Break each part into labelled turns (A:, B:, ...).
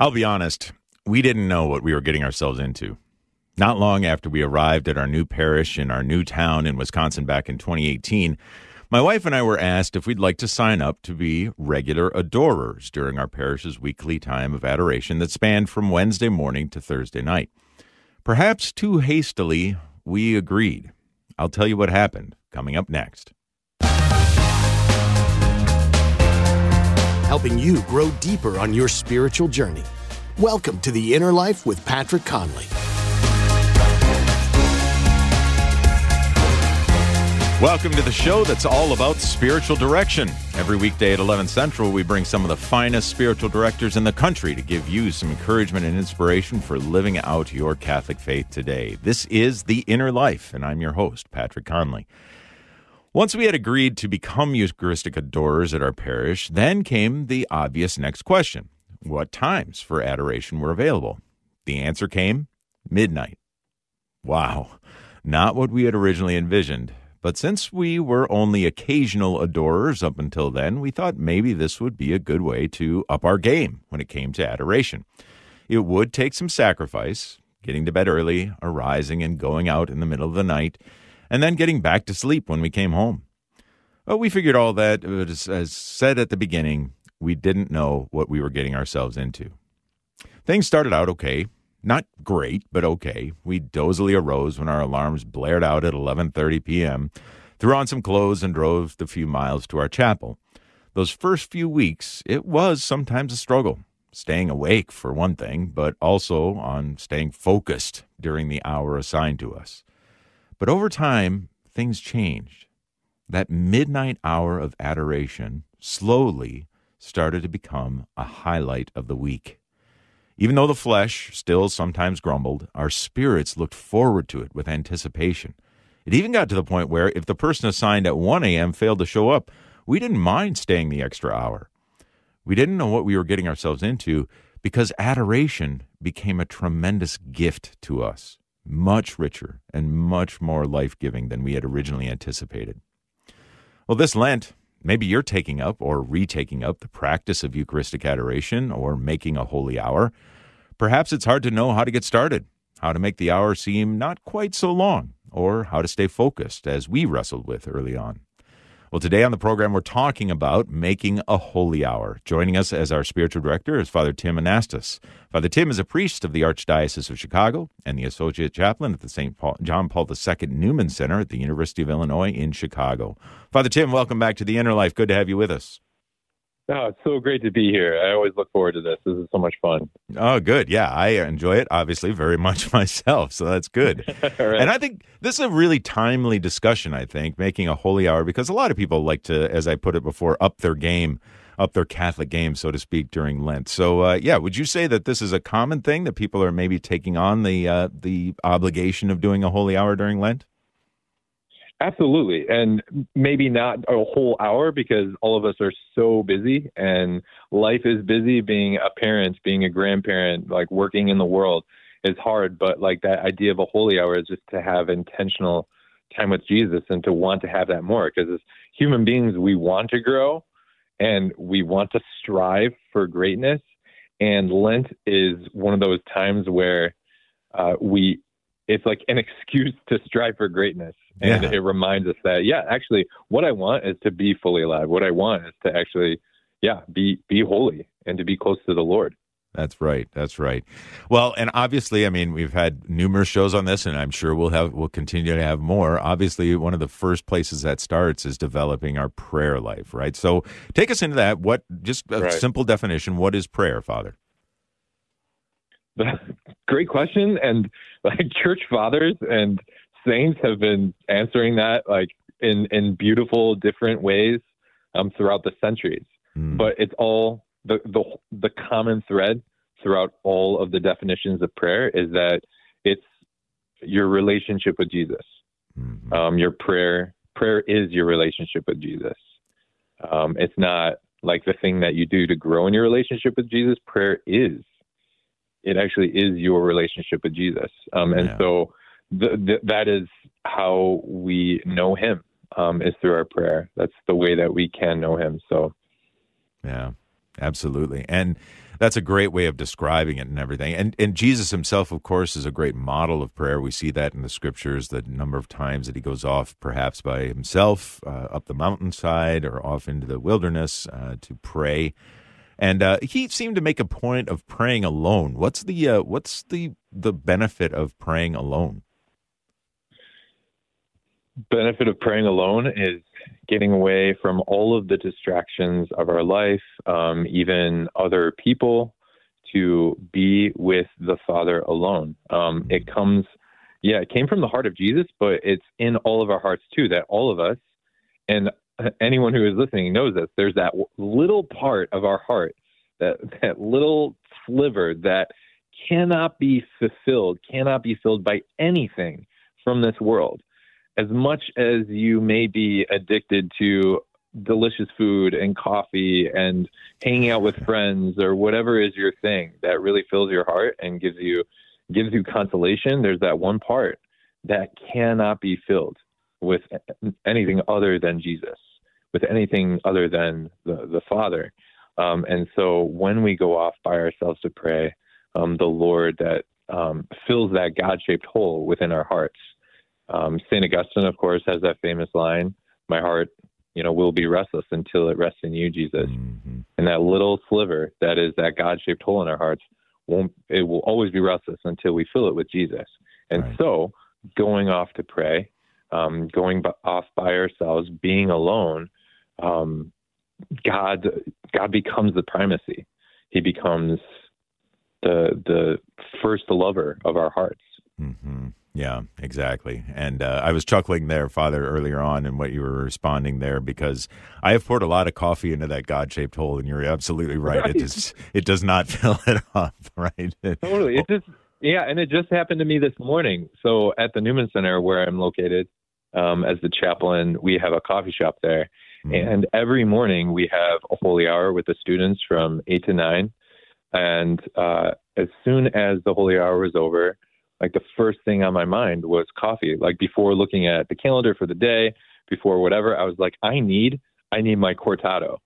A: I'll be honest, we didn't know what we were getting ourselves into. Not long after we arrived at our new parish in our new town in Wisconsin back in 2018, my wife and I were asked if we'd like to sign up to be regular adorers during our parish's weekly time of adoration that spanned from Wednesday morning to Thursday night. Perhaps too hastily, we agreed. I'll tell you what happened coming up next.
B: Helping you grow deeper on your spiritual journey. Welcome to the Inner Life with Patrick Conley.
A: Welcome to the show that's all about spiritual direction. Every weekday at 11 Central, we bring some of the finest spiritual directors in the country to give you some encouragement and inspiration for living out your Catholic faith today. This is The Inner Life, and I'm your host, Patrick Conley. Once we had agreed to become Eucharistic adorers at our parish, then came the obvious next question What times for adoration were available? The answer came midnight. Wow, not what we had originally envisioned. But since we were only occasional adorers up until then, we thought maybe this would be a good way to up our game when it came to adoration. It would take some sacrifice, getting to bed early, arising and going out in the middle of the night and then getting back to sleep when we came home. But we figured all that, as, as said at the beginning, we didn't know what we were getting ourselves into. Things started out okay. Not great, but okay. We dozily arose when our alarms blared out at 11:30 p.m., threw on some clothes and drove the few miles to our chapel. Those first few weeks, it was sometimes a struggle. Staying awake, for one thing, but also on staying focused during the hour assigned to us. But over time, things changed. That midnight hour of adoration slowly started to become a highlight of the week. Even though the flesh still sometimes grumbled, our spirits looked forward to it with anticipation. It even got to the point where if the person assigned at 1 a.m. failed to show up, we didn't mind staying the extra hour. We didn't know what we were getting ourselves into because adoration became a tremendous gift to us much richer and much more life giving than we had originally anticipated. Well, this Lent, maybe you're taking up or retaking up the practice of Eucharistic adoration or making a holy hour. Perhaps it's hard to know how to get started, how to make the hour seem not quite so long, or how to stay focused as we wrestled with early on. Well, today on the program, we're talking about making a holy hour. Joining us as our spiritual director is Father Tim Anastos. Father Tim is a priest of the Archdiocese of Chicago and the associate chaplain at the St. John Paul II Newman Center at the University of Illinois in Chicago. Father Tim, welcome back to the Inner Life. Good to have you with us.
C: Oh, it's so great to be here. I always look forward to this. This is so much fun.
A: Oh, good. Yeah, I enjoy it obviously very much myself. So that's good. right. And I think this is a really timely discussion, I think, making a holy hour because a lot of people like to, as I put it before, up their game, up their Catholic game, so to speak, during Lent. So, uh, yeah, would you say that this is a common thing that people are maybe taking on the uh, the obligation of doing a holy hour during Lent?
C: Absolutely. And maybe not a whole hour because all of us are so busy and life is busy being a parent, being a grandparent, like working in the world is hard. But like that idea of a holy hour is just to have intentional time with Jesus and to want to have that more because as human beings, we want to grow and we want to strive for greatness. And Lent is one of those times where uh, we it's like an excuse to strive for greatness. And yeah. it reminds us that, yeah, actually, what I want is to be fully alive. What I want is to actually, yeah, be be holy and to be close to the Lord.
A: That's right. That's right. Well, and obviously, I mean, we've had numerous shows on this, and I'm sure we'll have we'll continue to have more. Obviously, one of the first places that starts is developing our prayer life, right? So, take us into that. What just a right. simple definition? What is prayer, Father?
C: Great question. And like church fathers and saints have been answering that like in, in beautiful different ways um, throughout the centuries. Mm. But it's all the, the, the common thread throughout all of the definitions of prayer is that it's your relationship with Jesus. Mm-hmm. Um, your prayer, prayer is your relationship with Jesus. Um, it's not like the thing that you do to grow in your relationship with Jesus. Prayer is it actually is your relationship with Jesus. Um, and yeah. so that is how we know him um, is through our prayer. That's the way that we can know him. So,
A: yeah, absolutely. And that's a great way of describing it and everything. And and Jesus himself, of course, is a great model of prayer. We see that in the scriptures, the number of times that he goes off, perhaps by himself, uh, up the mountainside or off into the wilderness uh, to pray. And uh, he seemed to make a point of praying alone. What's the uh, what's the the benefit of praying alone?
C: benefit of praying alone is getting away from all of the distractions of our life, um, even other people, to be with the Father alone. Um, it comes, yeah, it came from the heart of Jesus, but it's in all of our hearts too, that all of us, and anyone who is listening knows this, there's that little part of our heart, that, that little sliver that cannot be fulfilled, cannot be filled by anything from this world. As much as you may be addicted to delicious food and coffee and hanging out with friends or whatever is your thing that really fills your heart and gives you gives you consolation there's that one part that cannot be filled with anything other than Jesus with anything other than the the father um, and so when we go off by ourselves to pray um, the lord that um, fills that god-shaped hole within our hearts um, St. Augustine, of course, has that famous line, My heart, you know, will be restless until it rests in you, Jesus. Mm-hmm. And that little sliver that is that God shaped hole in our hearts won't, it will always be restless until we fill it with Jesus. And right. so going off to pray, um, going b- off by ourselves, being alone, um, God, God becomes the primacy. He becomes the, the first lover of our hearts.
A: Mm-hmm. Yeah, exactly. And uh, I was chuckling there, Father, earlier on in what you were responding there because I have poured a lot of coffee into that God-shaped hole, and you're absolutely right. right. It just it does not fill it up, right?
C: Totally. It just yeah, and it just happened to me this morning. So at the Newman Center, where I'm located, um, as the chaplain, we have a coffee shop there, mm-hmm. and every morning we have a holy hour with the students from eight to nine, and uh, as soon as the holy hour was over like the first thing on my mind was coffee. Like before looking at the calendar for the day, before whatever, I was like, I need, I need my cortado.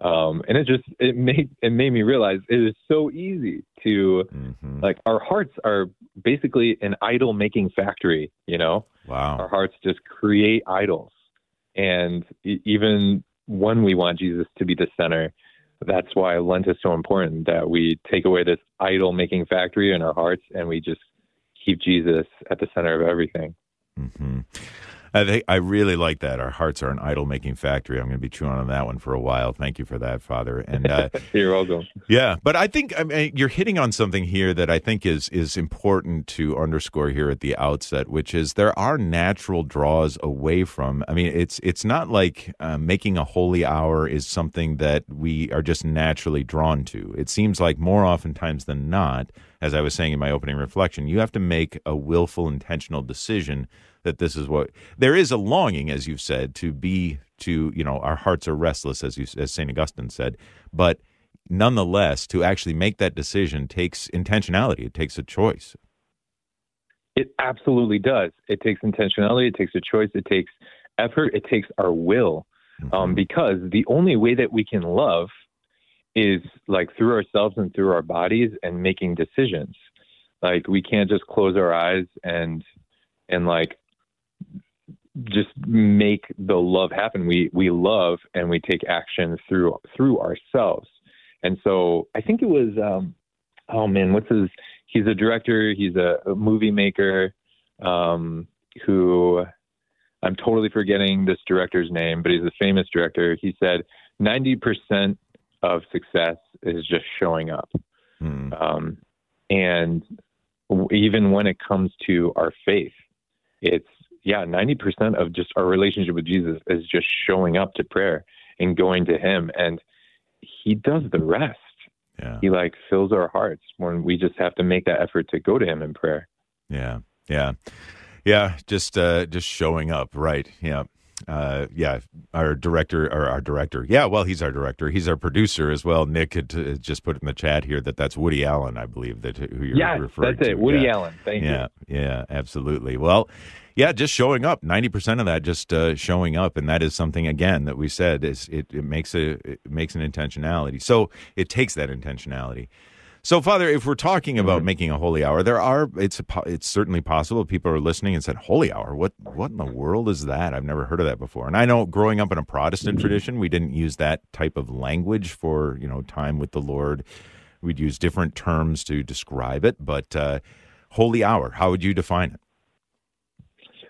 C: Um, and it just it made it made me realize it is so easy to mm-hmm. like our hearts are basically an idol making factory. You know,
A: wow,
C: our hearts just create idols, and even when we want Jesus to be the center, that's why Lent is so important. That we take away this idol making factory in our hearts, and we just keep Jesus at the center of everything.
A: Mm-hmm. I think I really like that. Our hearts are an idol making factory. I'm going to be chewing on that one for a while. Thank you for that, Father.
C: And uh, you're welcome.
A: Yeah, but I think I mean, you're hitting on something here that I think is is important to underscore here at the outset, which is there are natural draws away from. I mean, it's it's not like uh, making a holy hour is something that we are just naturally drawn to. It seems like more oftentimes than not, as I was saying in my opening reflection, you have to make a willful, intentional decision that this is what there is a longing, as you've said, to be to you know our hearts are restless, as you as Saint Augustine said, but nonetheless, to actually make that decision takes intentionality. It takes a choice.
C: It absolutely does. It takes intentionality. It takes a choice. It takes effort. It takes our will. Mm-hmm. Um, because the only way that we can love is like through ourselves and through our bodies and making decisions. Like we can't just close our eyes and and like just make the love happen. We we love and we take action through through ourselves. And so I think it was um, oh man, what's his? He's a director. He's a, a movie maker um, who I'm totally forgetting this director's name, but he's a famous director. He said 90% of success is just showing up. Hmm. Um, and even when it comes to our faith, it's yeah, 90% of just our relationship with Jesus is just showing up to prayer and going to him and he does the rest.
A: Yeah.
C: He like fills our hearts when we just have to make that effort to go to him in prayer.
A: Yeah. Yeah. Yeah, just uh just showing up, right. Yeah. Uh, yeah, our director or our director. Yeah, well, he's our director. He's our producer as well. Nick had uh, just put in the chat here that that's Woody Allen, I believe that who you're
C: yeah,
A: referring
C: that's
A: to.
C: it, Woody
A: yeah.
C: Allen. Thank
A: yeah,
C: you.
A: Yeah, yeah, absolutely. Well, yeah, just showing up. Ninety percent of that just uh, showing up, and that is something again that we said is it, it makes a it makes an intentionality. So it takes that intentionality. So, Father, if we're talking about
C: Mm-hmm.
A: making a holy hour, there are it's a, it's certainly possible people are listening and said, "Holy hour? What what in the world is that? I've never heard of that before." And I know, growing up in a Protestant
C: Mm-hmm.
A: tradition, we didn't use that type of language for you know time with the Lord. We'd use different terms to describe it, but uh, holy hour, how would you define it?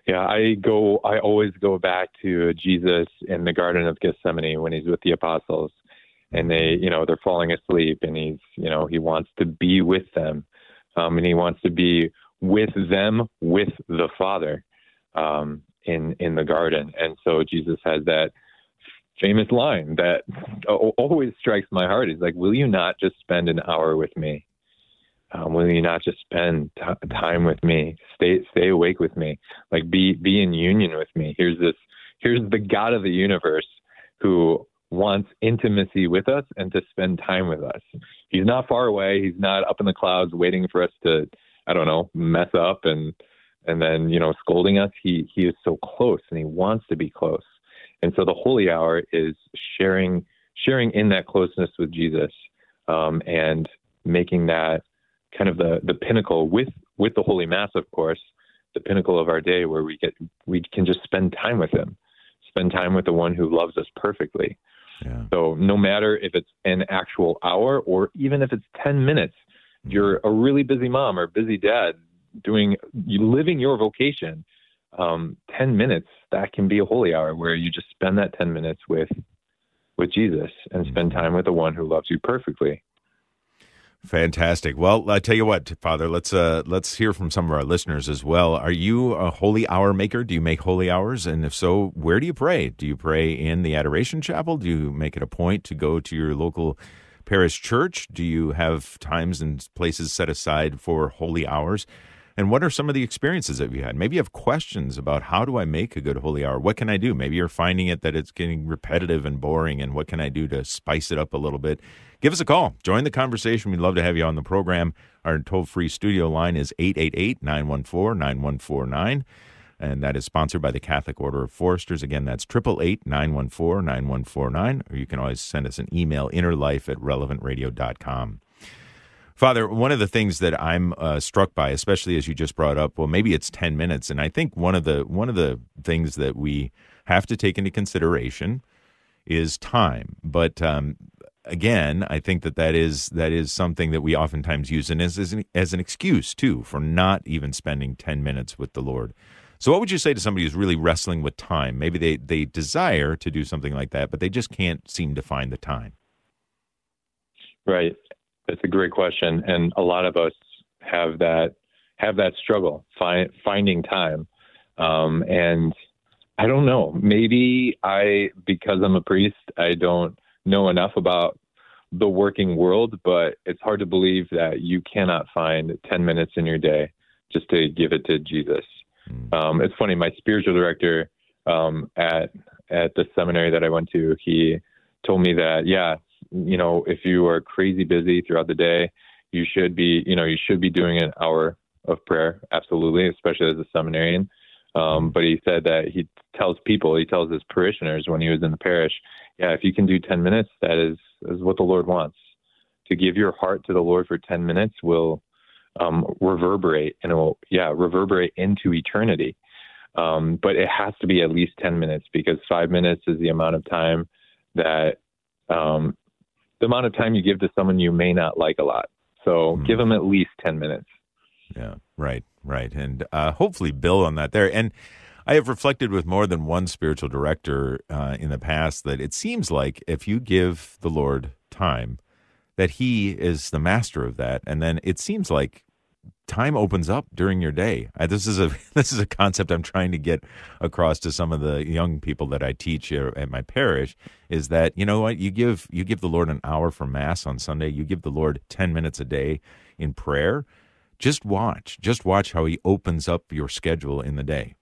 C: Yeah, I go. I always go back to Jesus in the Garden of Gethsemane when he's with the apostles, and they, you know, they're falling asleep, and he's, you know, he wants to be with them, um, and he wants to be with them with the Father, um, in in the garden, and so Jesus has that famous line that always strikes my heart. He's like, "Will you not just spend an hour with me?" Um, will you not just spend t- time with me? Stay stay awake with me. Like be be in union with me. Here's this. Here's the God of the universe who wants intimacy with us and to spend time with us. He's not far away. He's not up in the clouds waiting for us to I don't know mess up and and then you know scolding us. He he is so close and he wants to be close. And so the holy hour is sharing sharing in that closeness with Jesus um, and making that kind of the the pinnacle with with the holy mass of course the pinnacle of our day where we get we can just spend time with him spend time with the one who loves us perfectly
A: Yeah.
C: so no matter if it's an actual hour or even if it's 10 minutes you're a really busy mom or busy dad doing you living your vocation um, 10 minutes that can be a holy hour where you just spend that 10 minutes with with jesus and spend time with the one who loves you perfectly
A: Fantastic. Well, I tell you what, Father, let's uh, let's hear from some of our listeners as well. Are you a holy hour maker? Do you make holy hours? And if so, where do you pray? Do you pray in the Adoration Chapel? Do you make it a point to go to your local parish church? Do you have times and places set aside for holy hours? And what are some of the experiences that you had? Maybe you have questions about how do I make a good holy hour? What can I do? Maybe you're finding it that it's getting repetitive and boring, and what can I do to spice it up a little bit? Give us a call. Join the conversation. We'd love to have you on the program. Our toll free studio line is 888 914 9149. And that is sponsored by the Catholic Order of Foresters. Again, that's 888 914 9149. Or you can always send us an email, innerlife at relevantradio.com. Father, one of the things that I'm uh, struck by, especially as you just brought up, well, maybe it's ten minutes, and I think one of the one of the things that we have to take into consideration is time. But um, again, I think that that is that is something that we oftentimes use and as as an, as an excuse too for not even spending ten minutes with the Lord. So, what would you say to somebody who's really wrestling with time? Maybe they they desire to do something like that, but they just can't seem to find the time.
C: Right. That's a great question, and a lot of us have that have that struggle find, finding time. Um, and I don't know. Maybe I, because I'm a priest, I don't know enough about the working world. But it's hard to believe that you cannot find 10 minutes in your day just to give it to Jesus. Um, it's funny. My spiritual director um, at at the seminary that I went to, he told me that yeah, you know, if you are crazy busy throughout the day, you should be, you know, you should be doing an hour of prayer, absolutely, especially as a seminarian. Um, but he said that he tells people, he tells his parishioners when he was in the parish, yeah, if you can do 10 minutes, that is is what the Lord wants. To give your heart to the Lord for 10 minutes will um, reverberate and it will, yeah, reverberate into eternity. Um, but it has to be at least 10 minutes because five minutes is the amount of time that um, the amount of time you give to someone you may not like a lot. So
A: Mhm.
C: give them at least 10 minutes.
A: Yeah, right, right. And uh, hopefully build on that there. And I have reflected with more than one spiritual director uh, in the past that it seems like if you give the Lord time, that He is the master of that. And then it seems like time opens up during your day. Uh, this is a this is a concept I'm trying to get across to some of the young people that I teach at my parish. Is that you know what you give you give the Lord an hour for mass on Sunday. You give the Lord ten minutes a day in prayer. Just watch, just watch how He opens up your schedule in the day.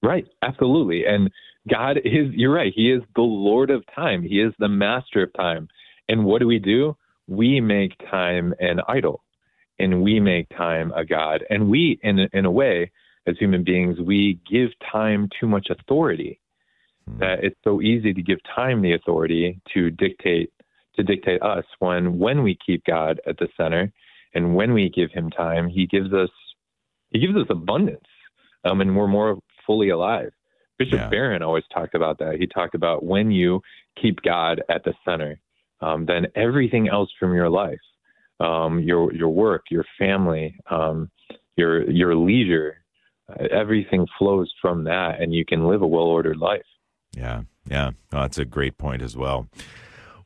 C: Right, absolutely. And God is, you're right, He is the Lord of time, He is the master of time. And what do we do? We make time an idol and we make time a God. And we, in, in a way, as human beings, we give time too much authority. Hmm. That it's so easy to give time the authority to dictate to dictate us when when we keep God at the center and when we give him time, he gives us he gives us abundance. Um, and we're more fully alive. Bishop yeah. Barron always talked about that. He talked about when you keep God at the center, um, then everything else from your life, um, your your work, your family, um, your your leisure, uh, everything flows from that, and you can live a well ordered life.
A: Yeah, yeah, oh, that's a great point as well.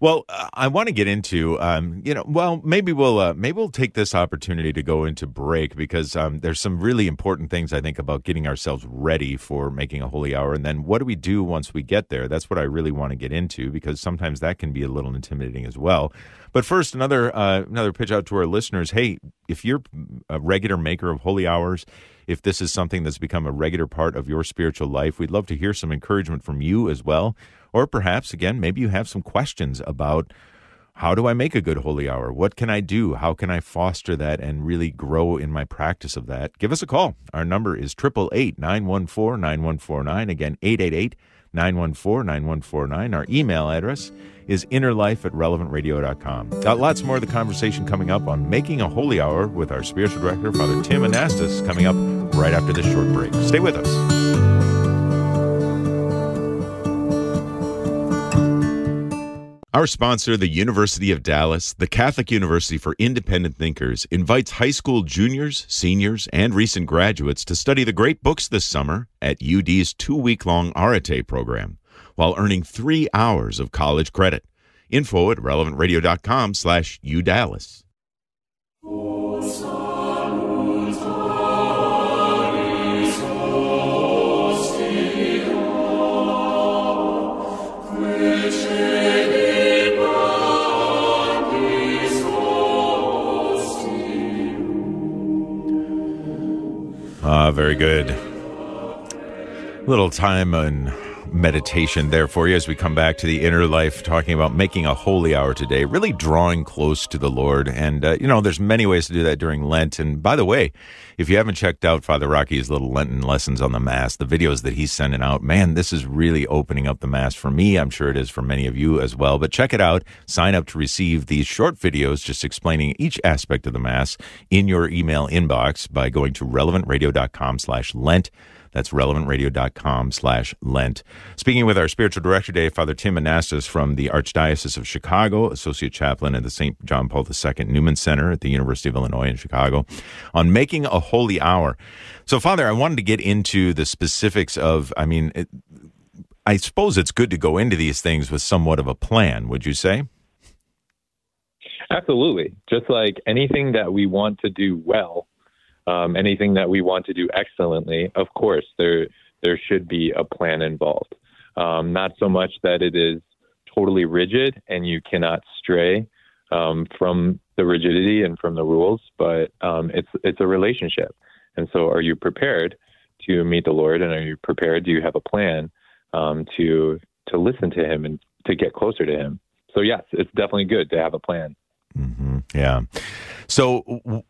A: Well, uh, I want to get into, um, you know, well, maybe we'll uh, maybe we'll take this opportunity to go into break because um, there's some really important things I think about getting ourselves ready for making a holy hour, and then what do we do once we get there? That's what I really want to get into because sometimes that can be a little intimidating as well. But first, another uh, another pitch out to our listeners. Hey, if you're a regular maker of holy hours, if this is something that's become a regular part of your spiritual life, we'd love to hear some encouragement from you as well. Or perhaps, again, maybe you have some questions about how do I make a good holy hour? What can I do? How can I foster that and really grow in my practice of that? Give us a call. Our number is 888 914 9149. Again, 888 914 9149. Our email address is innerlife at relevantradio.com. Got lots more of the conversation coming up on Making a Holy Hour with our spiritual director, Father Tim Anastos, coming up right after this short break. Stay with us. Our sponsor, the University of Dallas, the Catholic University for Independent Thinkers, invites high school juniors, seniors, and recent graduates to study the great books this summer at UD's two week long Arete program while earning three hours of college credit. Info at relevantradio.com slash udallas. Very good. Little time and meditation there for you as we come back to the inner life, talking about making a holy hour today, really drawing close to the Lord. And, uh, you know, there's many ways to do that during Lent. And by the way, if you haven't checked out Father Rocky's little Lenten lessons on the Mass, the videos that he's sending out, man, this is really opening up the Mass for me. I'm sure it is for many of you as well. But check it out. Sign up to receive these short videos just explaining each aspect of the Mass in your email inbox by going to relevantradio.com slash Lent. That's relevantradio.com slash Lent. Speaking with our spiritual director today, Father Tim Anastos from the Archdiocese of Chicago, Associate Chaplain at the St. John Paul II Newman Center at the University of Illinois in Chicago, on making a holy hour. So, Father, I wanted to get into the specifics of, I mean, it, I suppose it's good to go into these things with somewhat of a plan, would you say?
C: Absolutely. Just like anything that we want to do well, um, anything that we want to do excellently, of course, there there should be a plan involved. Um, not so much that it is totally rigid and you cannot stray um, from the rigidity and from the rules, but um, it's it's a relationship. And so, are you prepared to meet the Lord, and are you prepared? Do you have a plan um, to to listen to Him and to get closer to Him? So, yes, it's definitely good to have a plan.
A: Mm-hmm. Yeah. So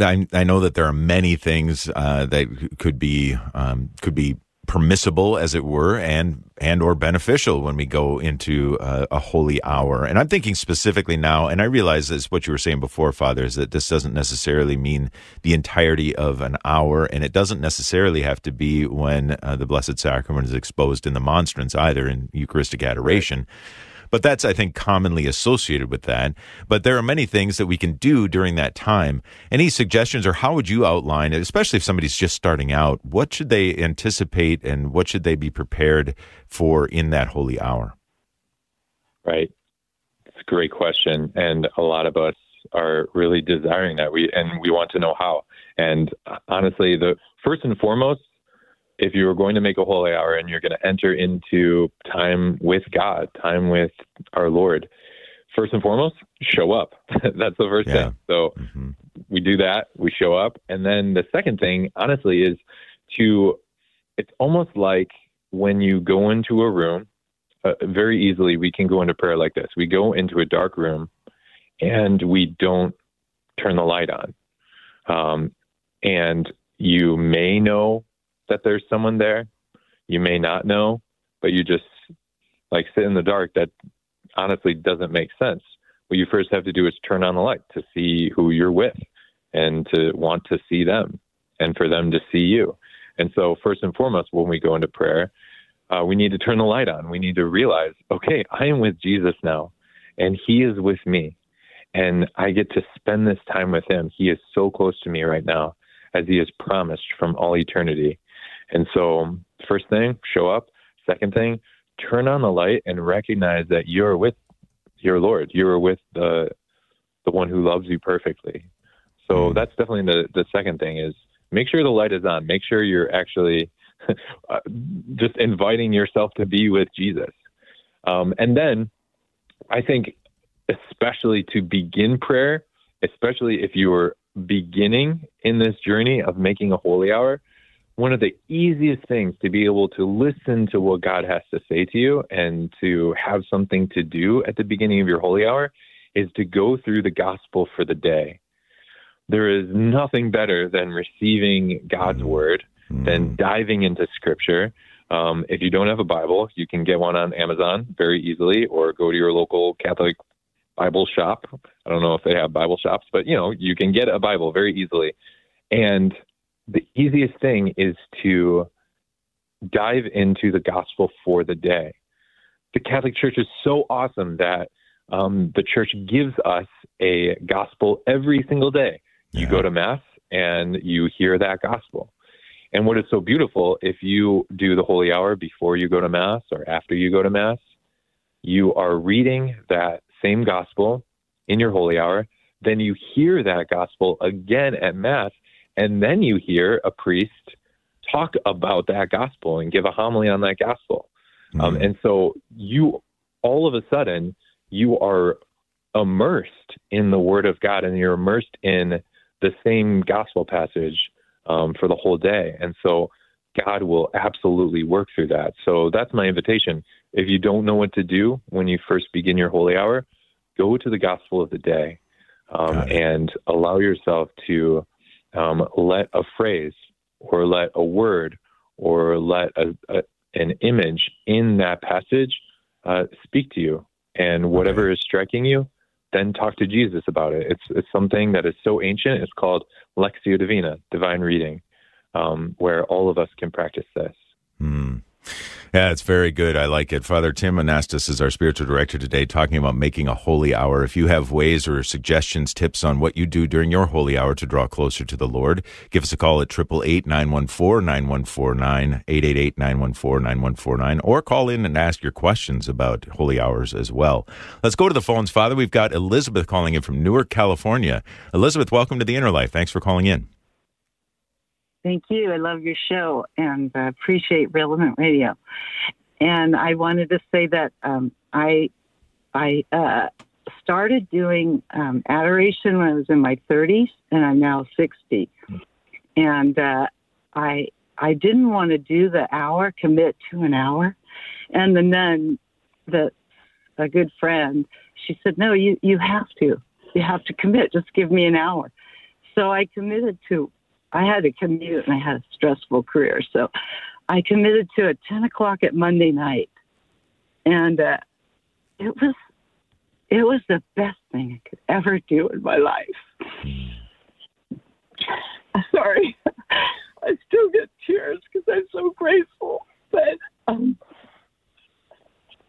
A: I, I know that there are many things uh, that could be um, could be permissible, as it were, and and or beneficial when we go into uh, a holy hour. And I'm thinking specifically now, and I realize this what you were saying before, Father, is that this doesn't necessarily mean the entirety of an hour, and it doesn't necessarily have to be when uh, the Blessed Sacrament is exposed in the monstrance either in Eucharistic adoration. Right. But that's, I think, commonly associated with that. But there are many things that we can do during that time. Any suggestions or how would you outline, especially if somebody's just starting out, what should they anticipate and what should they be prepared for in that holy hour?
C: Right. It's a great question. And a lot of us are really desiring that we and we want to know how. And uh, honestly, the first and foremost, if you are going to make a holy hour and you're going to enter into time with God, time with our Lord, first and foremost, show up. That's the first yeah. thing. So mm-hmm. we do that, we show up. And then the second thing, honestly, is to, it's almost like when you go into a room, uh, very easily we can go into prayer like this. We go into a dark room and we don't turn the light on. Um, and you may know that there's someone there, you may not know, but you just like sit in the dark. That honestly doesn't make sense. What you first have to do is turn on the light to see who you're with and to want to see them and for them to see you. And so, first and foremost, when we go into prayer, uh, we need to turn the light on. We need to realize, okay, I am with Jesus now, and He is with me, and I get to spend this time with Him. He is so close to me right now, as He has promised from all eternity. And so, first thing, show up. Second thing, turn on the light and recognize that you're with your Lord. You're with the the one who loves you perfectly. So mm. that's definitely the the second thing is make sure the light is on. Make sure you're actually uh, just inviting yourself to be with Jesus. Um, and then I think, especially to begin prayer, especially if you are beginning in this journey of making a holy hour, one of the easiest things to be able to listen to what God has to say to you and to have something to do at the beginning of your holy hour is to go through the gospel for the day. There is nothing better than receiving God's word mm. than diving into scripture. Um, if you don't have a Bible, you can get one on Amazon very easily or go to your local Catholic Bible shop. I don't know if they have Bible shops, but you know, you can get a Bible very easily. And the easiest thing is to dive into the gospel for the day. The Catholic Church is so awesome that um, the church gives us a gospel every single day. You yeah. go to Mass and you hear that gospel. And what is so beautiful, if you do the holy hour before you go to Mass or after you go to Mass, you are reading that same gospel in your holy hour. Then you hear that gospel again at Mass, and then you hear a priest talk about that gospel and give a homily on that gospel. Um, mm-hmm. Um, and so you, all of a sudden, you are immersed in the Word of God and you're immersed in the same gospel passage um, for the whole day. And so God will absolutely work through that. So that's my invitation. If you don't know what to do when you first begin your holy hour, go to the gospel of the day um, and allow yourself to um, let a phrase or let a word or let a, a, an image in that passage uh, speak to you. And whatever is striking you, then talk to Jesus about it. It's, it's something that is so ancient. It's called Lectio Divina, divine reading, um, where all of us can practice this.
A: Mm. Yeah, it's very good. I like it. Father Tim Anastos is our spiritual director today, talking about making a holy hour. If you have ways or suggestions, tips on what you do during your holy hour to draw closer to the Lord, give us a call at 888 914 9149, 888 914 9149, or call in and ask your questions about holy hours as well. Let's go to the phones, Father. We've got Elizabeth calling in from Newark, California. Elizabeth, welcome to the Inner Life. Thanks for calling in.
D: Thank you. I love your show and uh, appreciate Relevant Radio. And I wanted to say that um, I I uh, started doing um, adoration when I was in my 30s, and I'm now 60. And uh, I I didn't want to do the hour, commit to an hour. And the nun, the a good friend, she said, "No, you you have to. You have to commit. Just give me an hour." So I committed to I had to commute and I had a stressful career. So I committed to it 10 o'clock at Monday night. And uh, it was it was the best thing I could ever do in my life. Sorry, I still get tears because I'm so grateful. But um,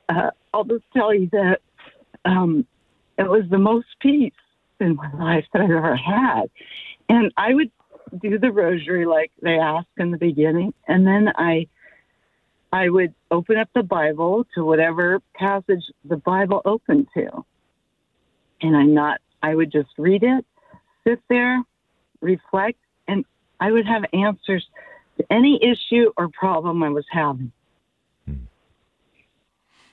D: uh, I'll just tell you that um, it was the most peace in my life that I've ever had. And I would do the rosary like they ask in the beginning, and then I I would open up the Bible to whatever passage the Bible opened to. And I'm not I would just read it, sit there, reflect, and I would have answers to any issue or problem I was having. Hmm.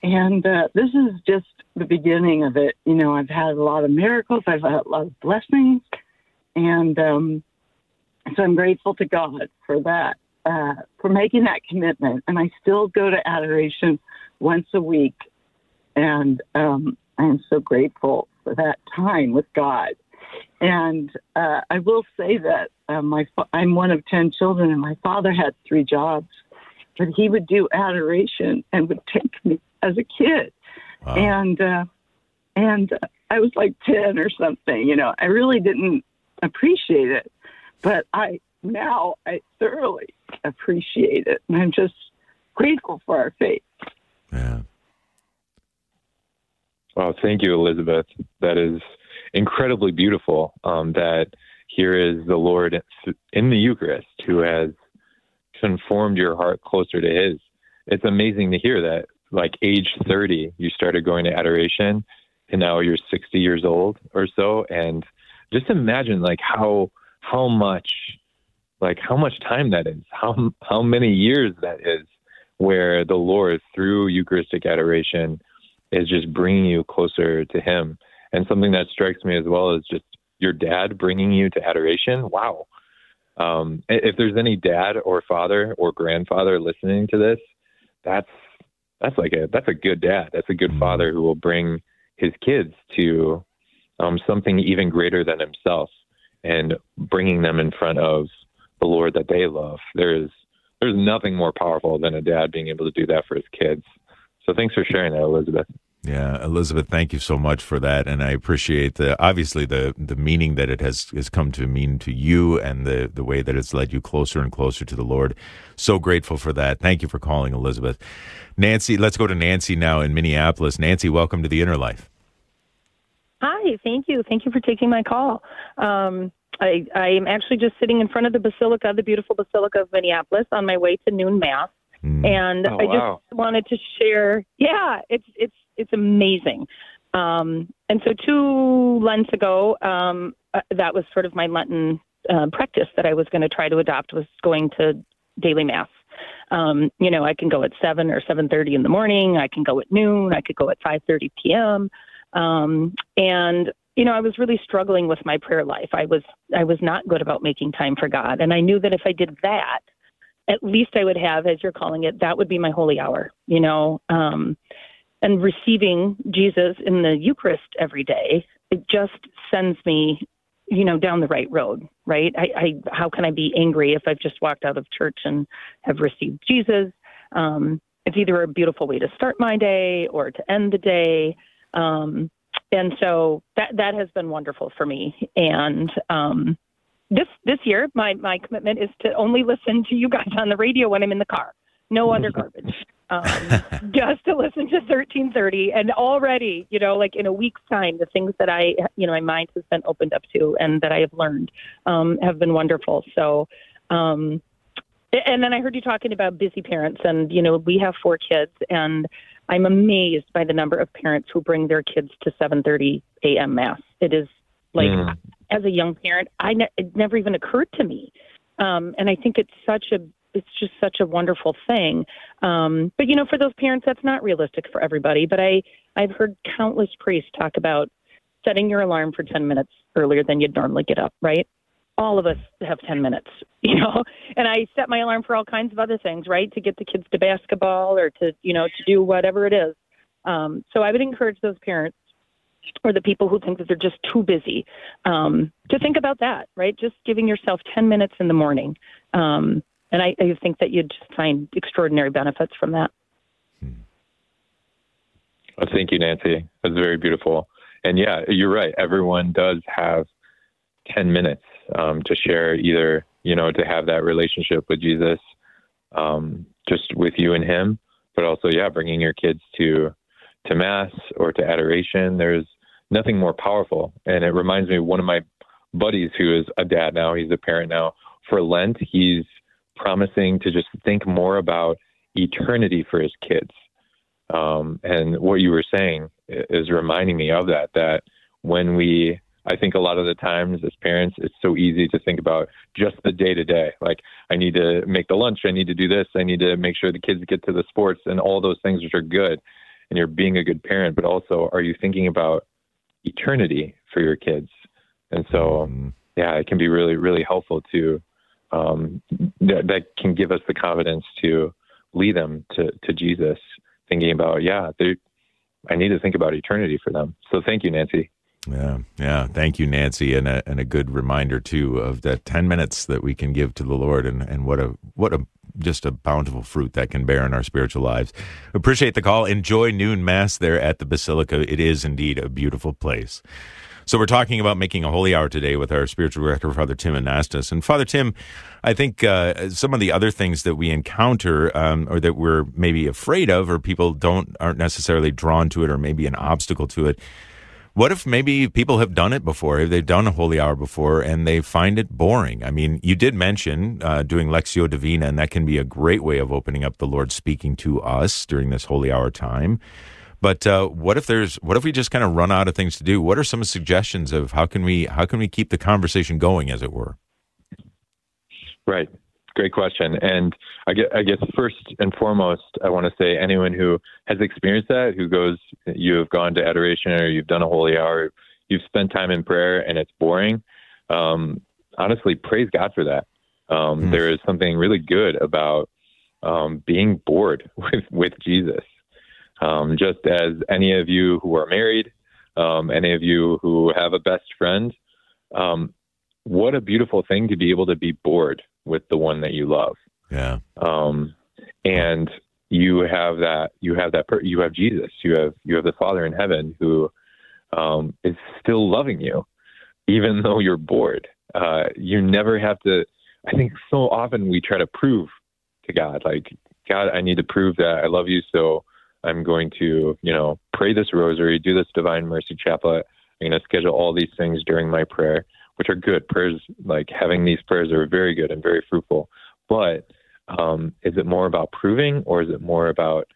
D: And uh, this is just the beginning of it. You know, I've had a lot of miracles, I've had a lot of blessings, and um, so I'm grateful to God for that. uh, for making that commitment. And I still go to adoration once a week. And um, I am so grateful for that time with God. And uh, I will say that uh, my fa- I'm one of 10 children, and my father had three jobs. But he would do adoration and would take me as a kid.
A: Wow.
D: And uh, and I was like 10 or something. You know, I really didn't appreciate it, but I now I thoroughly appreciate it, and I'm just grateful for our faith.
A: yeah.
C: Well, thank you, Elizabeth. That is incredibly beautiful. Um, that here is the Lord in the Eucharist who has conformed your heart closer to His. It's amazing to hear that. Like age 30, you started going to adoration, and now you're 60 years old or so. And just imagine like how how much like how much time that is, how how many years that is, where the Lord through Eucharistic adoration is just bringing you closer to Him. And something that strikes me as well is just your dad bringing you to adoration. Wow. Um, if there's any dad or father or grandfather listening to this, that's that's like a that's a good dad. That's a good father who will bring his kids to um, something even greater than himself and bringing them in front of the Lord that they love. There's there's nothing more powerful than a dad being able to do that for his kids. So thanks for sharing that, Elizabeth.
A: Yeah, Elizabeth, thank you so much for that, and I appreciate the obviously the the meaning that it has has come to mean to you, and the the way that it's led you closer and closer to the Lord. So grateful for that. Thank you for calling, Elizabeth. Nancy, let's go to Nancy now in Minneapolis. Nancy, welcome to the Inner Life.
E: Hi, thank you. Thank you for taking my call. Um, I, I am actually just sitting in front of the Basilica, the beautiful Basilica of Minneapolis, on my way to noon mass,
A: Mm.
E: and
C: Oh,
E: I
C: wow.
E: just wanted to share. Yeah, it's it's it's amazing. Um, and so two Lents ago, um, uh, that was sort of my Lenten uh, practice that I was going to try to adopt was going to daily mass. Um, you know, I can go at seven or seven thirty in the morning. I can go at noon. I could go at five thirty p.m. Um, and you know, I was really struggling with my prayer life. I was I was not good about making time for God, and I knew that if I did that, at least I would have, as you're calling it, that would be my holy hour. You know, um, and receiving Jesus in the Eucharist every day, it just sends me, you know, down the right road. Right? I, I how can I be angry if I've just walked out of church and have received Jesus? Um, it's either a beautiful way to start my day or to end the day. Um, and so that that has been wonderful for me. And um, this this year, my my commitment is to only listen to you guys on the radio when I'm in the car. No other garbage. Um, just to listen to 1330, and already, you know, like in a week's time, the things that I, you know, my mind has been opened up to and that I have learned um, have been wonderful. So. Um, and then I heard you talking about busy parents, and you know we have four kids, and I'm amazed by the number of parents who bring their kids to 7:30 a.m. mass. It is like,
C: Mm.
E: as a young parent, I ne- it never even occurred to me, um, and I think it's such a it's just such a wonderful thing. Um, but you know, for those parents, that's not realistic for everybody. But I I've heard countless priests talk about setting your alarm for 10 minutes earlier than you'd normally get up, right? All of us have 10 minutes, you know, and I set my alarm for all kinds of other things, right? To get the kids to basketball or to, you know, to do whatever it is. Um, so I would encourage those parents or the people who think that they're just too busy um, to think about that, right? Just giving yourself 10 minutes in the morning. Um, and I, I think that you'd just find extraordinary benefits from that.
C: Oh, thank you, Nancy. That's very beautiful. And yeah, you're right. Everyone does have 10 minutes um, to share either, you know, to have that relationship with Jesus, um, just with you and him, but also, yeah, bringing your kids to, to mass or to adoration. There's nothing more powerful. And it reminds me of one of my buddies who is a dad now. He's a parent now. For Lent, he's promising to just think more about eternity for his kids. Um, and what you were saying is reminding me of that, that when we, I think a lot of the times as parents, it's so easy to think about just the day to day. Like, I need to make the lunch, I need to do this, I need to make sure the kids get to the sports and all those things which are good. And you're being a good parent, but also are you thinking about eternity for your kids? And so,
A: Mm.
C: yeah, it can be really, really helpful to um, that, that can give us the confidence to lead them to, to Jesus, thinking about, yeah, I need to think about eternity for them. So thank you, Nancy.
A: Yeah, yeah. Thank you, Nancy, and a, and a good reminder too of that ten minutes that we can give to the Lord, and, and what a what a just a bountiful fruit that can bear in our spiritual lives. Appreciate the call. Enjoy noon mass there at the Basilica. It is indeed a beautiful place. So we're talking about making a holy hour today with our spiritual director, Father Tim Anastos. And Father Tim, I think uh, some of the other things that we encounter um, or that we're maybe afraid of or people don't aren't necessarily drawn to it or maybe an obstacle to it what if maybe people have done it before? They've done a holy hour before and they find it boring. I mean, you did mention uh, doing Lectio Divina, and that can be a great way of opening up the Lord speaking to us during this holy hour time. But uh, what if there's what if we just kind of run out of things to do? What are some suggestions of how can we how can we keep the conversation going, as it were?
C: Right. Great question. And I guess, I guess first and foremost, I want to say anyone who has experienced that, who goes, you have gone to adoration or you've done a holy hour, you've spent time in prayer and it's boring. Um, honestly, praise God for that. Um, mm. There is something really good about um, being bored with, with Jesus. Um, just as any of you who are married, um, any of you who have a best friend, um, what a beautiful thing to be able to be bored with the one that you love.
A: Yeah.
C: Um, and you have that, you have that, you have Jesus, you have, you have the Father in heaven who um, is still loving you, even though you're bored. Uh, you never have to. I think so often we try to prove to God, like, God, I need to prove that I love you, so I'm going to, you know, pray this rosary, do this Divine Mercy Chaplet. I'm going to schedule all these things during my prayer which are good. Prayers, like having these prayers, are very good and very fruitful. But um, is it more about proving, or is it more about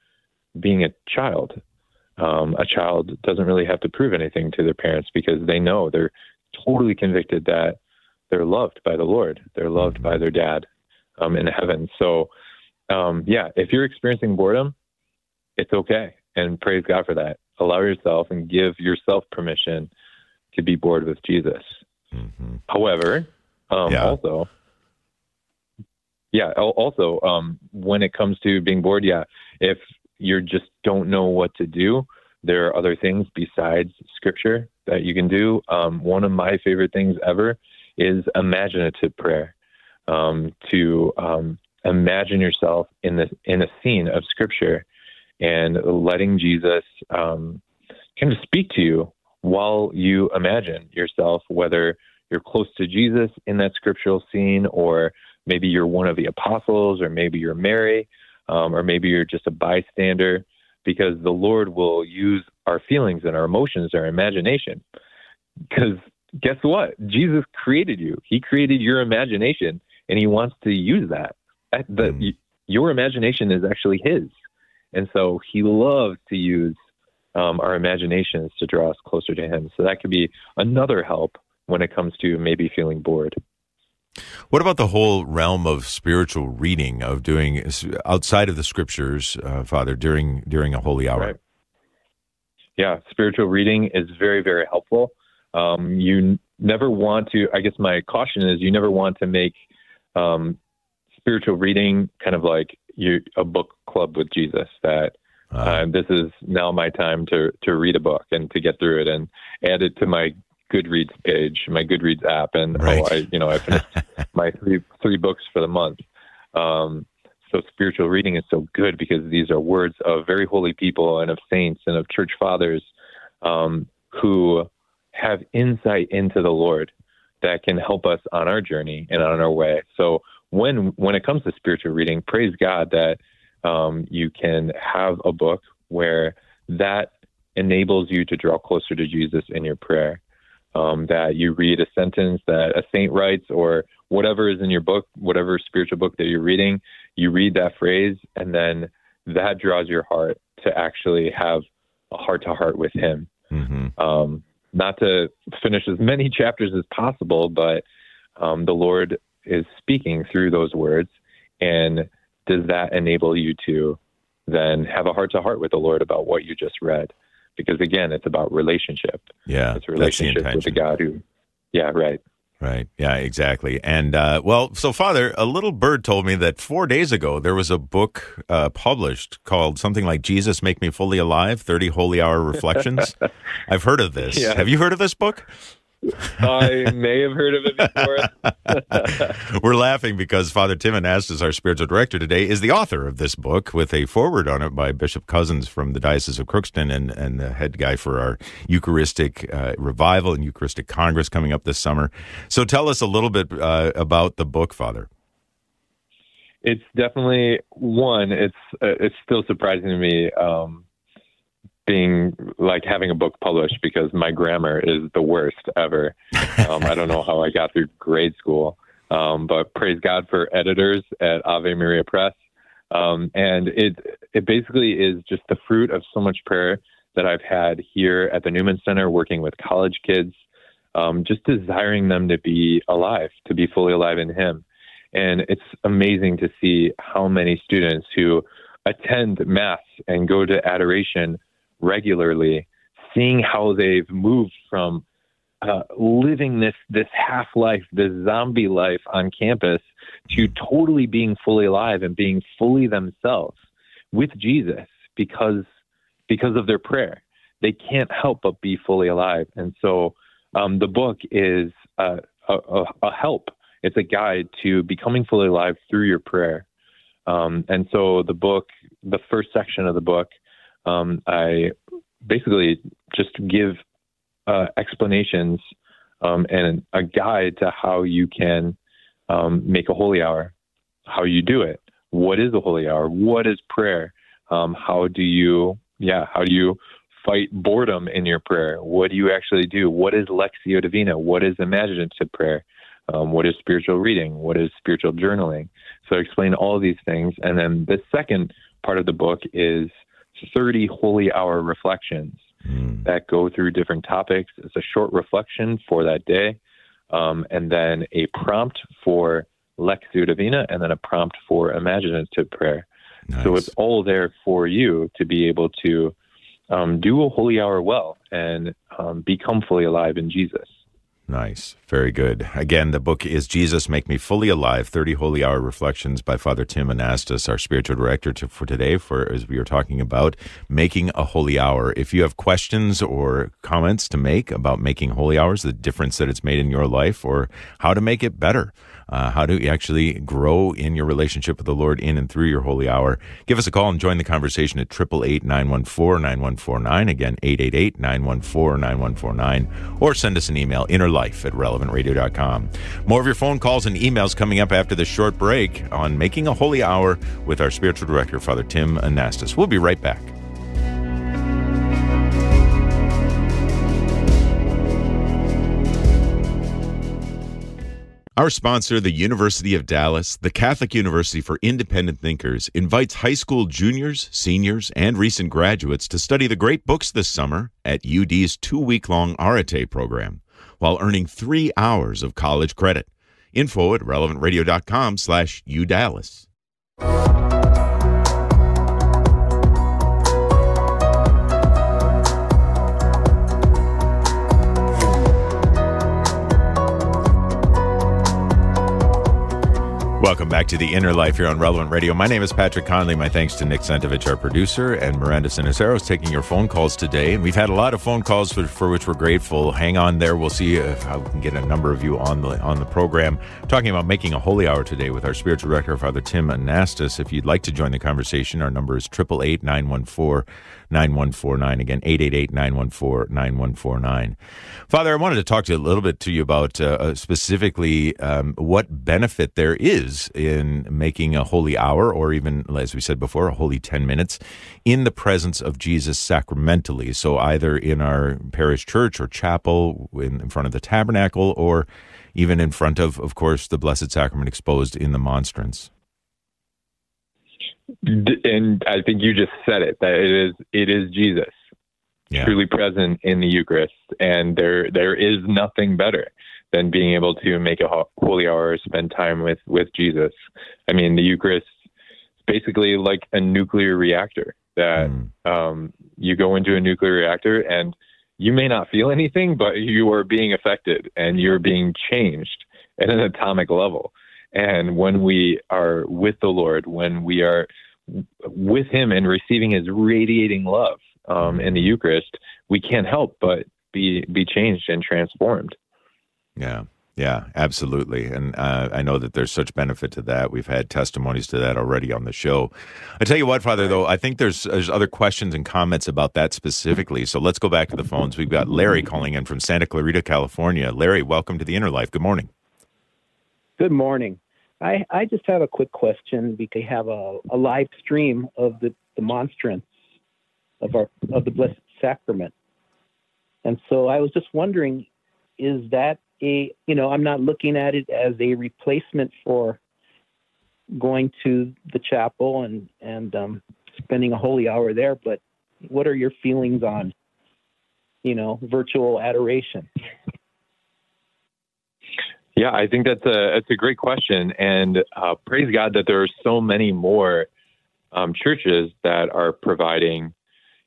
C: being a child? Um, a child doesn't really have to prove anything to their parents because they know they're totally convicted that they're loved by the Lord. They're loved by their dad um, in heaven. So, um, yeah, if you're experiencing boredom, it's okay, and praise God for that. Allow yourself and give yourself permission to be bored with Jesus. Mm-hmm. However, um, yeah. also, yeah, also, um, when it comes to being bored, yeah, if you just don't know what to do, there are other things besides scripture that you can do. Um, one of my favorite things ever is imaginative prayer. Um, to um, imagine yourself in the in a scene of scripture and letting Jesus um, kind of speak to you while you imagine yourself, whether you're close to Jesus in that scriptural scene, or maybe you're one of the apostles, or maybe you're Mary, um, or maybe you're just a bystander, because the Lord will use our feelings and our emotions, our imagination. Because guess what? Jesus created you, He created your imagination, and He wants to use that. The, mm. Your imagination is actually His. And so He loves to use um, our imaginations to draw us closer to Him. So that could be another help when it comes to maybe feeling bored.
A: What about the whole realm of spiritual reading, of doing outside of the scriptures, uh, Father, during during a holy hour? Right.
C: Yeah, spiritual reading is very very helpful. Um, you never want to. I guess my caution is you never want to make um, spiritual reading kind of like you, a book club with Jesus. That uh, uh, this is now my time to to read a book and to get through it and add it to my Goodreads page, my Goodreads app, and oh, right. oh, I, you know, I finished my three three books for the month. Um, so spiritual reading is so good because these are words of very holy people and of saints and of church fathers um, who have insight into the Lord that can help us on our journey and on our way. So when when it comes to spiritual reading, praise God that um, you can have a book where that enables you to draw closer to Jesus in your prayer um, that you read a sentence that a saint writes or whatever is in your book, whatever spiritual book that you're reading, you read that phrase, and then that draws your heart to actually have a heart to heart with Him. Mm-hmm. Um, not to finish as many chapters as possible, but um, the Lord is speaking through those words. And does that enable you to then have a heart to heart with the Lord about what you just read? because again, it's about relationship.
A: Yeah,
C: it's a relationship the with a God who, yeah, right.
A: Right. Yeah, exactly. And, uh, well, so, Father, a little bird told me that four days ago there was a book uh, published called something like Jesus Make Me Fully Alive 30 Holy Hour Reflections. I've heard of this.
C: Yeah.
A: Have you heard of this book?
C: I may have heard of it before.
A: We're laughing because Father Tim Anastos, our spiritual director today, is the author of this book with a foreword on it by Bishop Cozzens from the Diocese of Crookston and, and the head guy for our Eucharistic uh, Revival and Eucharistic Congress coming up this summer. So tell us a little bit uh, about the book, Father.
C: it's definitely one. It's uh, it's still surprising to me um, being like having a book published because my grammar is the worst ever. Um, I don't know how I got through grade school, um, but praise God for editors at Ave Maria Press. Um, and it it basically is just the fruit of so much prayer that I've had here at the Newman Center, working with college kids, um, just desiring them to be alive, to be fully alive in Him. And it's amazing to see how many students who attend Mass and go to adoration regularly, seeing how they've moved from uh, living this this half life, this zombie life on campus, to totally being fully alive and being fully themselves with Jesus because because of their prayer. They can't help but be fully alive, and so um, the book is a, a, a help. It's a guide to becoming fully alive through your prayer. Um, and so the book, the first section of the book, um, I basically just give uh, explanations um, and a guide to how you can um, make a holy hour, how you do it, what is a holy hour, what is prayer, um, how do you, yeah, how do you fight boredom in your prayer? What do you actually do? What is Lectio Divina? What is imaginative prayer? Um, what is spiritual reading? What is spiritual journaling? So I explain all these things. And then the second part of the book is 30 holy hour reflections
A: Mm.
C: that go through different topics. It's a short reflection for that day, um, and then a prompt for Lectio Divina, and then a prompt for imaginative prayer.
A: Nice.
C: So it's all there for you to be able to um, do a holy hour well and um, become fully alive in Jesus.
A: Nice. Very good. Again, the book is Jesus Make Me Fully Alive 30 Holy Hour Reflections by Father Tim Anastos, our spiritual director to, for today, for as we were talking about making a holy hour. If you have questions or comments to make about making holy hours, the difference that it's made in your life, or how to make it better, uh, how to actually grow in your relationship with the Lord in and through your holy hour, give us a call and join the conversation at 888 914 9149. Again, 888 914 9149. Or send us an email, innerlife at relevantradio.com. More of your phone calls and emails coming up after this short break on Making a Holy Hour with our spiritual director, Father Tim Anastos. We'll be right back. Our sponsor, the University of Dallas, the Catholic University for Independent Thinkers, invites high school juniors, seniors, and recent graduates to study the great books this summer at UD's two week long Arate program while earning three hours of college credit. Info at relevantradio.com slash udallas. Welcome back to the Inner Life here on Relevant Radio. My name is Patrick Conley. My thanks to Nick Sentovich, our producer, and Miranda Siniceros taking your phone calls today. And we've had a lot of phone calls for, for which we're grateful. Hang on there. We'll see if we can get a number of you on the on the program. Talking about making a holy hour today with our spiritual director, Father Tim Anastos. If you'd like to join the conversation, our number is 888 914 9149. Again, 888 914 9149. Father, I wanted to talk to you a little bit to you about uh, specifically um, what benefit there is in making a holy hour, or even, as we said before, a holy 10 minutes in the presence of Jesus sacramentally. So either in our parish church or chapel, in, in front of the tabernacle, or even in front of, of course, the Blessed Sacrament exposed in the monstrance.
C: And I think you just said it that it is it is Jesus
A: Yeah.
C: truly present in the Eucharist, and there there is nothing better than being able to make a holy hour, spend time with with Jesus. I mean, the Eucharist is basically like a nuclear reactor that
A: Mm.
C: um, you go into a nuclear reactor and you may not feel anything, but you are being affected and you're being changed at an atomic level. And when we are with the Lord, when we are with Him and receiving His radiating love um, in the Eucharist, we can't help but be be changed and transformed.
A: Yeah. Yeah, absolutely. And uh, I know that there's such benefit to that. We've had testimonies to that already on the show. I tell you what, Father, though, I think there's, there's other questions and comments about that specifically. So let's go back to the phones. We've got Larry calling in from Santa Clarita, California. Larry, welcome to the Inner Life. Good morning.
F: Good morning. I, I just have a quick question. We have a, a live stream of the, the monstrance of our of the Blessed Sacrament. And so I was just wondering, is that a you know I'm not looking at it as a replacement for going to the chapel and and um, spending a holy hour there, but what are your feelings on you know virtual adoration?
C: Yeah, I think that's a that's a great question, and uh, praise God that there are so many more um, churches that are providing,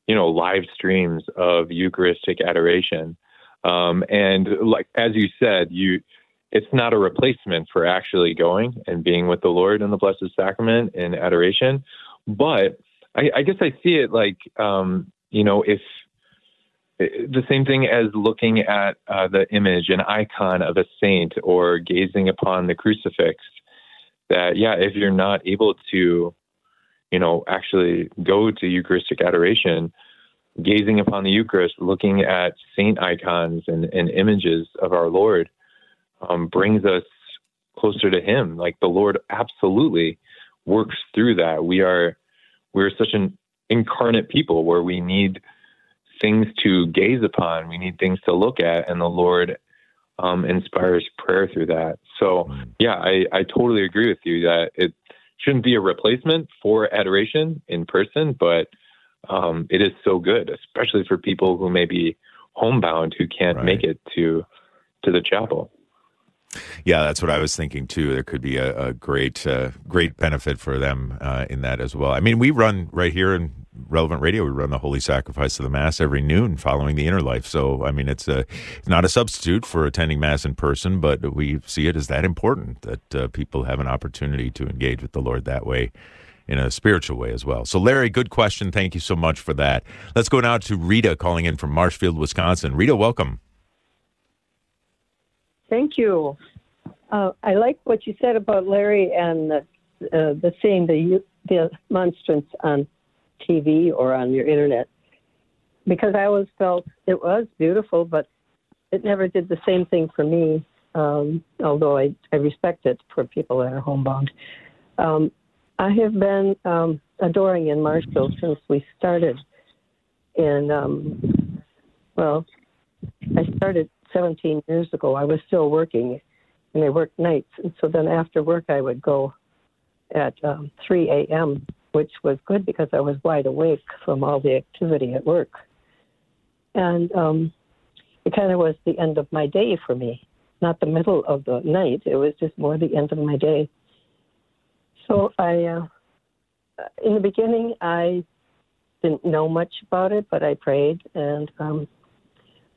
C: you know, live streams of Eucharistic adoration. Um, and like as you said, you it's not a replacement for actually going and being with the Lord in the Blessed Sacrament in adoration. But I, I guess I see it like um, you know if the same thing as looking at uh, the image, an icon of a saint, or gazing upon the crucifix. That yeah, if you're not able to, you know, actually go to Eucharistic adoration, gazing upon the Eucharist, looking at saint icons and, and images of our Lord, um, brings us closer to Him. Like the Lord absolutely works through that. We are we're such an incarnate people where we need things to gaze upon, we need things to look at, and the Lord um, inspires prayer through that. So yeah, I, I totally agree with you that it shouldn't be a replacement for adoration in person, but um, it is so good, especially for people who may be homebound who can't right. make it to to the chapel.
A: Yeah, that's what I was thinking too. There could be a, a great, uh, great benefit for them uh, in that as well. I mean, we run right here in Relevant Radio. We run the Holy Sacrifice of the Mass every noon, following the Inner Life. So, I mean, it's a it's not a substitute for attending Mass in person, but we see it as that important that uh, people have an opportunity to engage with the Lord that way in a spiritual way as well. So, Larry, good question. Thank you so much for that. Let's go now to Rita calling in from Marshfield, Wisconsin. Rita, welcome.
G: Thank you. Uh, I like what you said about Larry and the, uh, the seeing the the monstrance on TV or on your internet, because I always felt it was beautiful, but it never did the same thing for me. Um, although I, I respect it for people that are homebound. Um, I have been um, adoring in Marshall since we started. And um, well, I started 17 years ago. I was still working, and I worked nights. And so then after work, I would go at um, 3 a.m., which was good because I was wide awake from all the activity at work. And um, it kind of was the end of my day for me, not the middle of the night. It was just more the end of my day. So I, uh, in the beginning, I didn't know much about it, but I prayed, and um,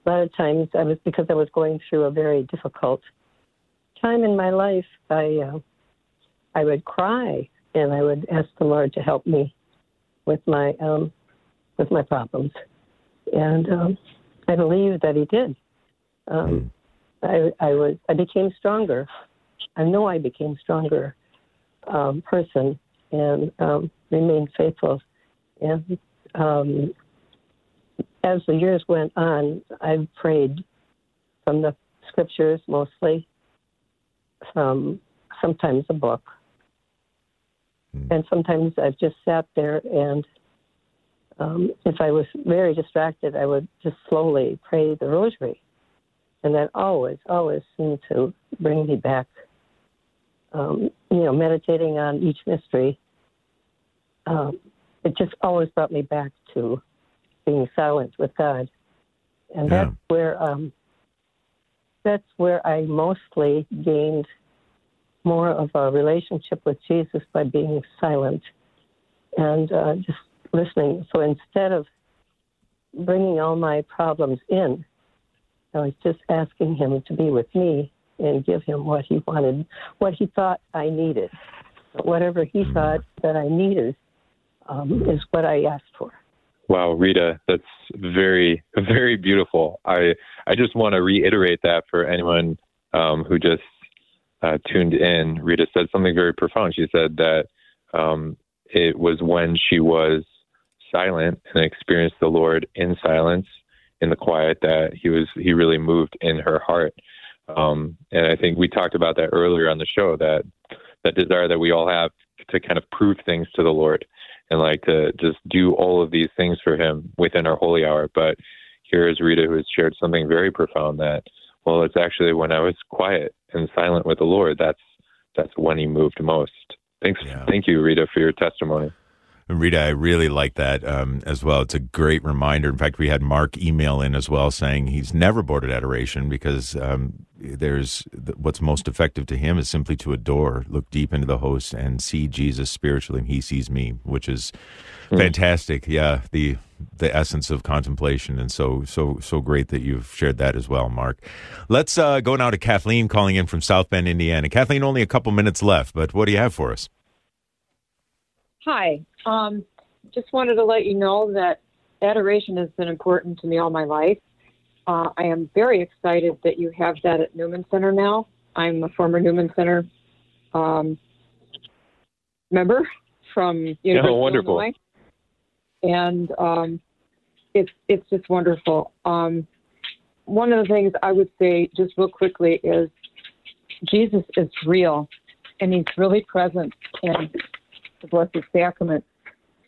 G: a lot of times I was because I was going through a very difficult time in my life. I uh, I would cry and I would ask the Lord to help me with my um, with my problems, and um, I believe that He did. Um, I, I was I became stronger. I know I became stronger um, person and um, remained faithful. And um, as the years went on, I've prayed from the scriptures mostly, from sometimes a book, mm. and sometimes I've just sat there and. Um, if I was very distracted, I would just slowly pray the rosary. And that always, always seemed to bring me back um, you know, meditating on each mystery, um, it just always brought me back to being silent with God, and yeah. that's where um, that's where I mostly gained more of a relationship with Jesus by being silent and uh, just listening. So instead of bringing all my problems in. I was just asking him to be with me and give him what he wanted, what he thought I needed. But whatever he thought that I needed um, is what I asked for.
C: Wow, Rita, that's very, very beautiful. I I just want to reiterate that for anyone um, who just uh, tuned in. Rita said something very profound. She said that um, it was when she was silent and experienced the Lord in silence, in the quiet, that he was he really moved in her heart. Um, and I think we talked about that earlier on the show that that desire that we all have to kind of prove things to the Lord and like to just do all of these things for him within our holy hour. But here is Rita who has shared something very profound that, well, it's actually when I was quiet and silent with the Lord, that's that's when he moved most. Thanks
A: Yeah.
C: thank you, Rita, for your testimony.
A: Rita, I really like that um, as well. It's a great reminder. In fact, we had Mark email in as well saying he's never boarded adoration because um, there's what's most effective to him is simply to adore, look deep into the host, and see Jesus spiritually, and he sees me, which is fantastic. Yeah, the the essence of contemplation, and so so so great that you've shared that as well, Mark. Let's uh, go now to Kathleen calling in from South Bend, Indiana. Kathleen, only a couple minutes left, but what do you have for us?
H: Hi. Um, just wanted to let you know that adoration has been important to me all my life. Uh, I am very excited that you have that at Newman Center now. I'm a former Newman Center um, member from University
C: Oh, wonderful.
H: of Illinois, and um, it's it's just wonderful. Um, one of the things I would say just real quickly is Jesus is real, and He's really present in the Blessed Sacrament.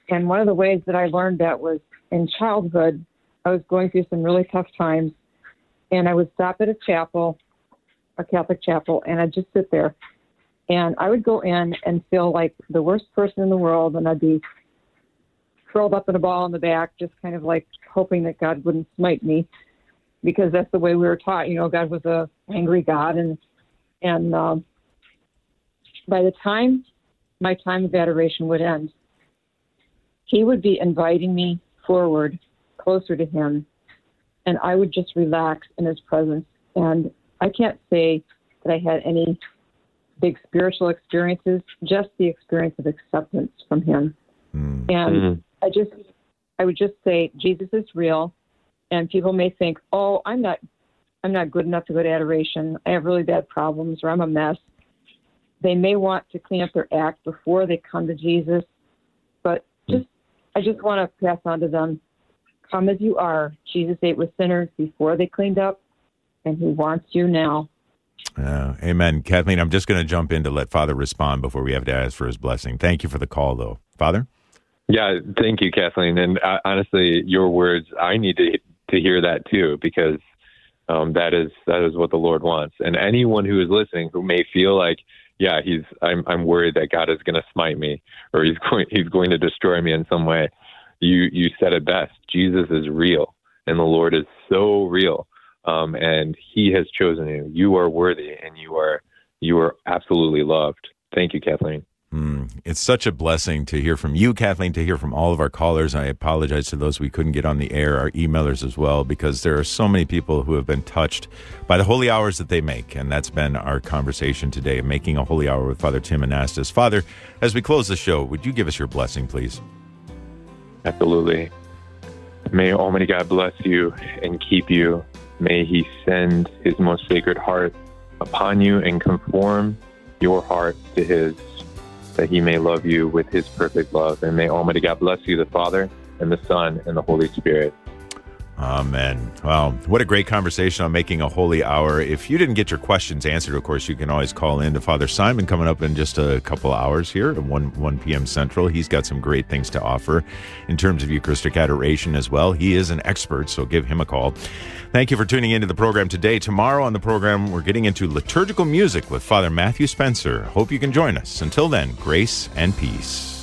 H: And one of the ways that I learned that was in childhood, I was going through some really tough times, and I would stop at a chapel, a Catholic chapel, and I'd just sit there. And I would go in and feel like the worst person in the world, and I'd be curled up in a ball in the back, just kind of like hoping that God wouldn't smite me, because that's the way we were taught. You know, God was a angry God, and and um, by the time my time of adoration would end, he would be inviting me forward, closer to him, and I would just relax in his presence. And I can't say that I had any big spiritual experiences, just the experience of acceptance from him.
A: Hmm.
H: And
C: Mhm.
H: I just, I would just say Jesus is real, and people may think, oh, I'm not, I'm not good enough to go to adoration. I have really bad problems, or I'm a mess. They may want to clean up their act before they come to Jesus, but just, I just want to pass on to them, come as you are. Jesus ate with sinners before they cleaned up, and He wants you now.
A: Uh, amen. Kathleen, I'm just going to jump in to let Father respond before we have to ask for his blessing. Thank you for the call, though. Father?
C: Yeah, thank you, Kathleen. And uh, honestly, your words, I need to to hear that too, because um, that is that is what the Lord wants. And anyone who is listening who may feel like, yeah, he's I'm I'm worried that God is going to smite me or he's going he's going to destroy me in some way. You you said it best. Jesus is real, and the Lord is so real. Um, and He has chosen you. You are worthy, and you are you are absolutely loved. Thank you, Kathleen.
A: Mm, it's such a blessing to hear from you, Kathleen, to hear from all of our callers. I apologize to those we couldn't get on the air, our emailers as well, because there are so many people who have been touched by the holy hours that they make. And that's been our conversation today, making a holy hour with Father Tim Anastos. Father, as we close the show, would you give us your blessing, please?
C: Absolutely. May Almighty God bless you and keep you. May He send His most sacred heart upon you and conform your heart to His, that He may love you with His perfect love. And may Almighty God bless you, the Father, and the Son, and the Holy Spirit.
A: Amen. Well, what a great conversation on making a holy hour. If you didn't get your questions answered, of course, you can always call in to Father Simon coming up in just a couple hours here at 1, 1 p.m. Central. He's got some great things to offer in terms of Eucharistic adoration as well. He is an expert, so give him a call. Thank you for tuning into the program today. Tomorrow on the program, we're getting into liturgical music with Father Matthew Spencer. Hope you can join us. Until then, grace and peace.